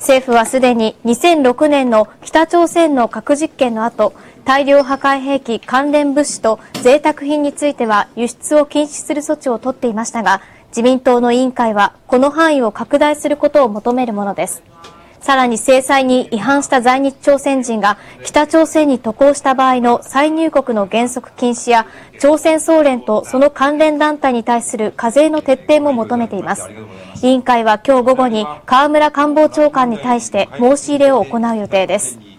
政府はすでに2006年の北朝鮮の核実験の後、大量破壊兵器関連物資と贅沢品については輸出を禁止する措置を取っていましたが、自民党の委員会はこの範囲を拡大することを求めるものです。さらに制裁に違反した在日朝鮮人が北朝鮮に渡航した場合の再入国の原則禁止や朝鮮総連とその関連団体に対する課税の徹底も求めています。委員会は今日午後に河村官房長官に対して申し入れを行う予定です。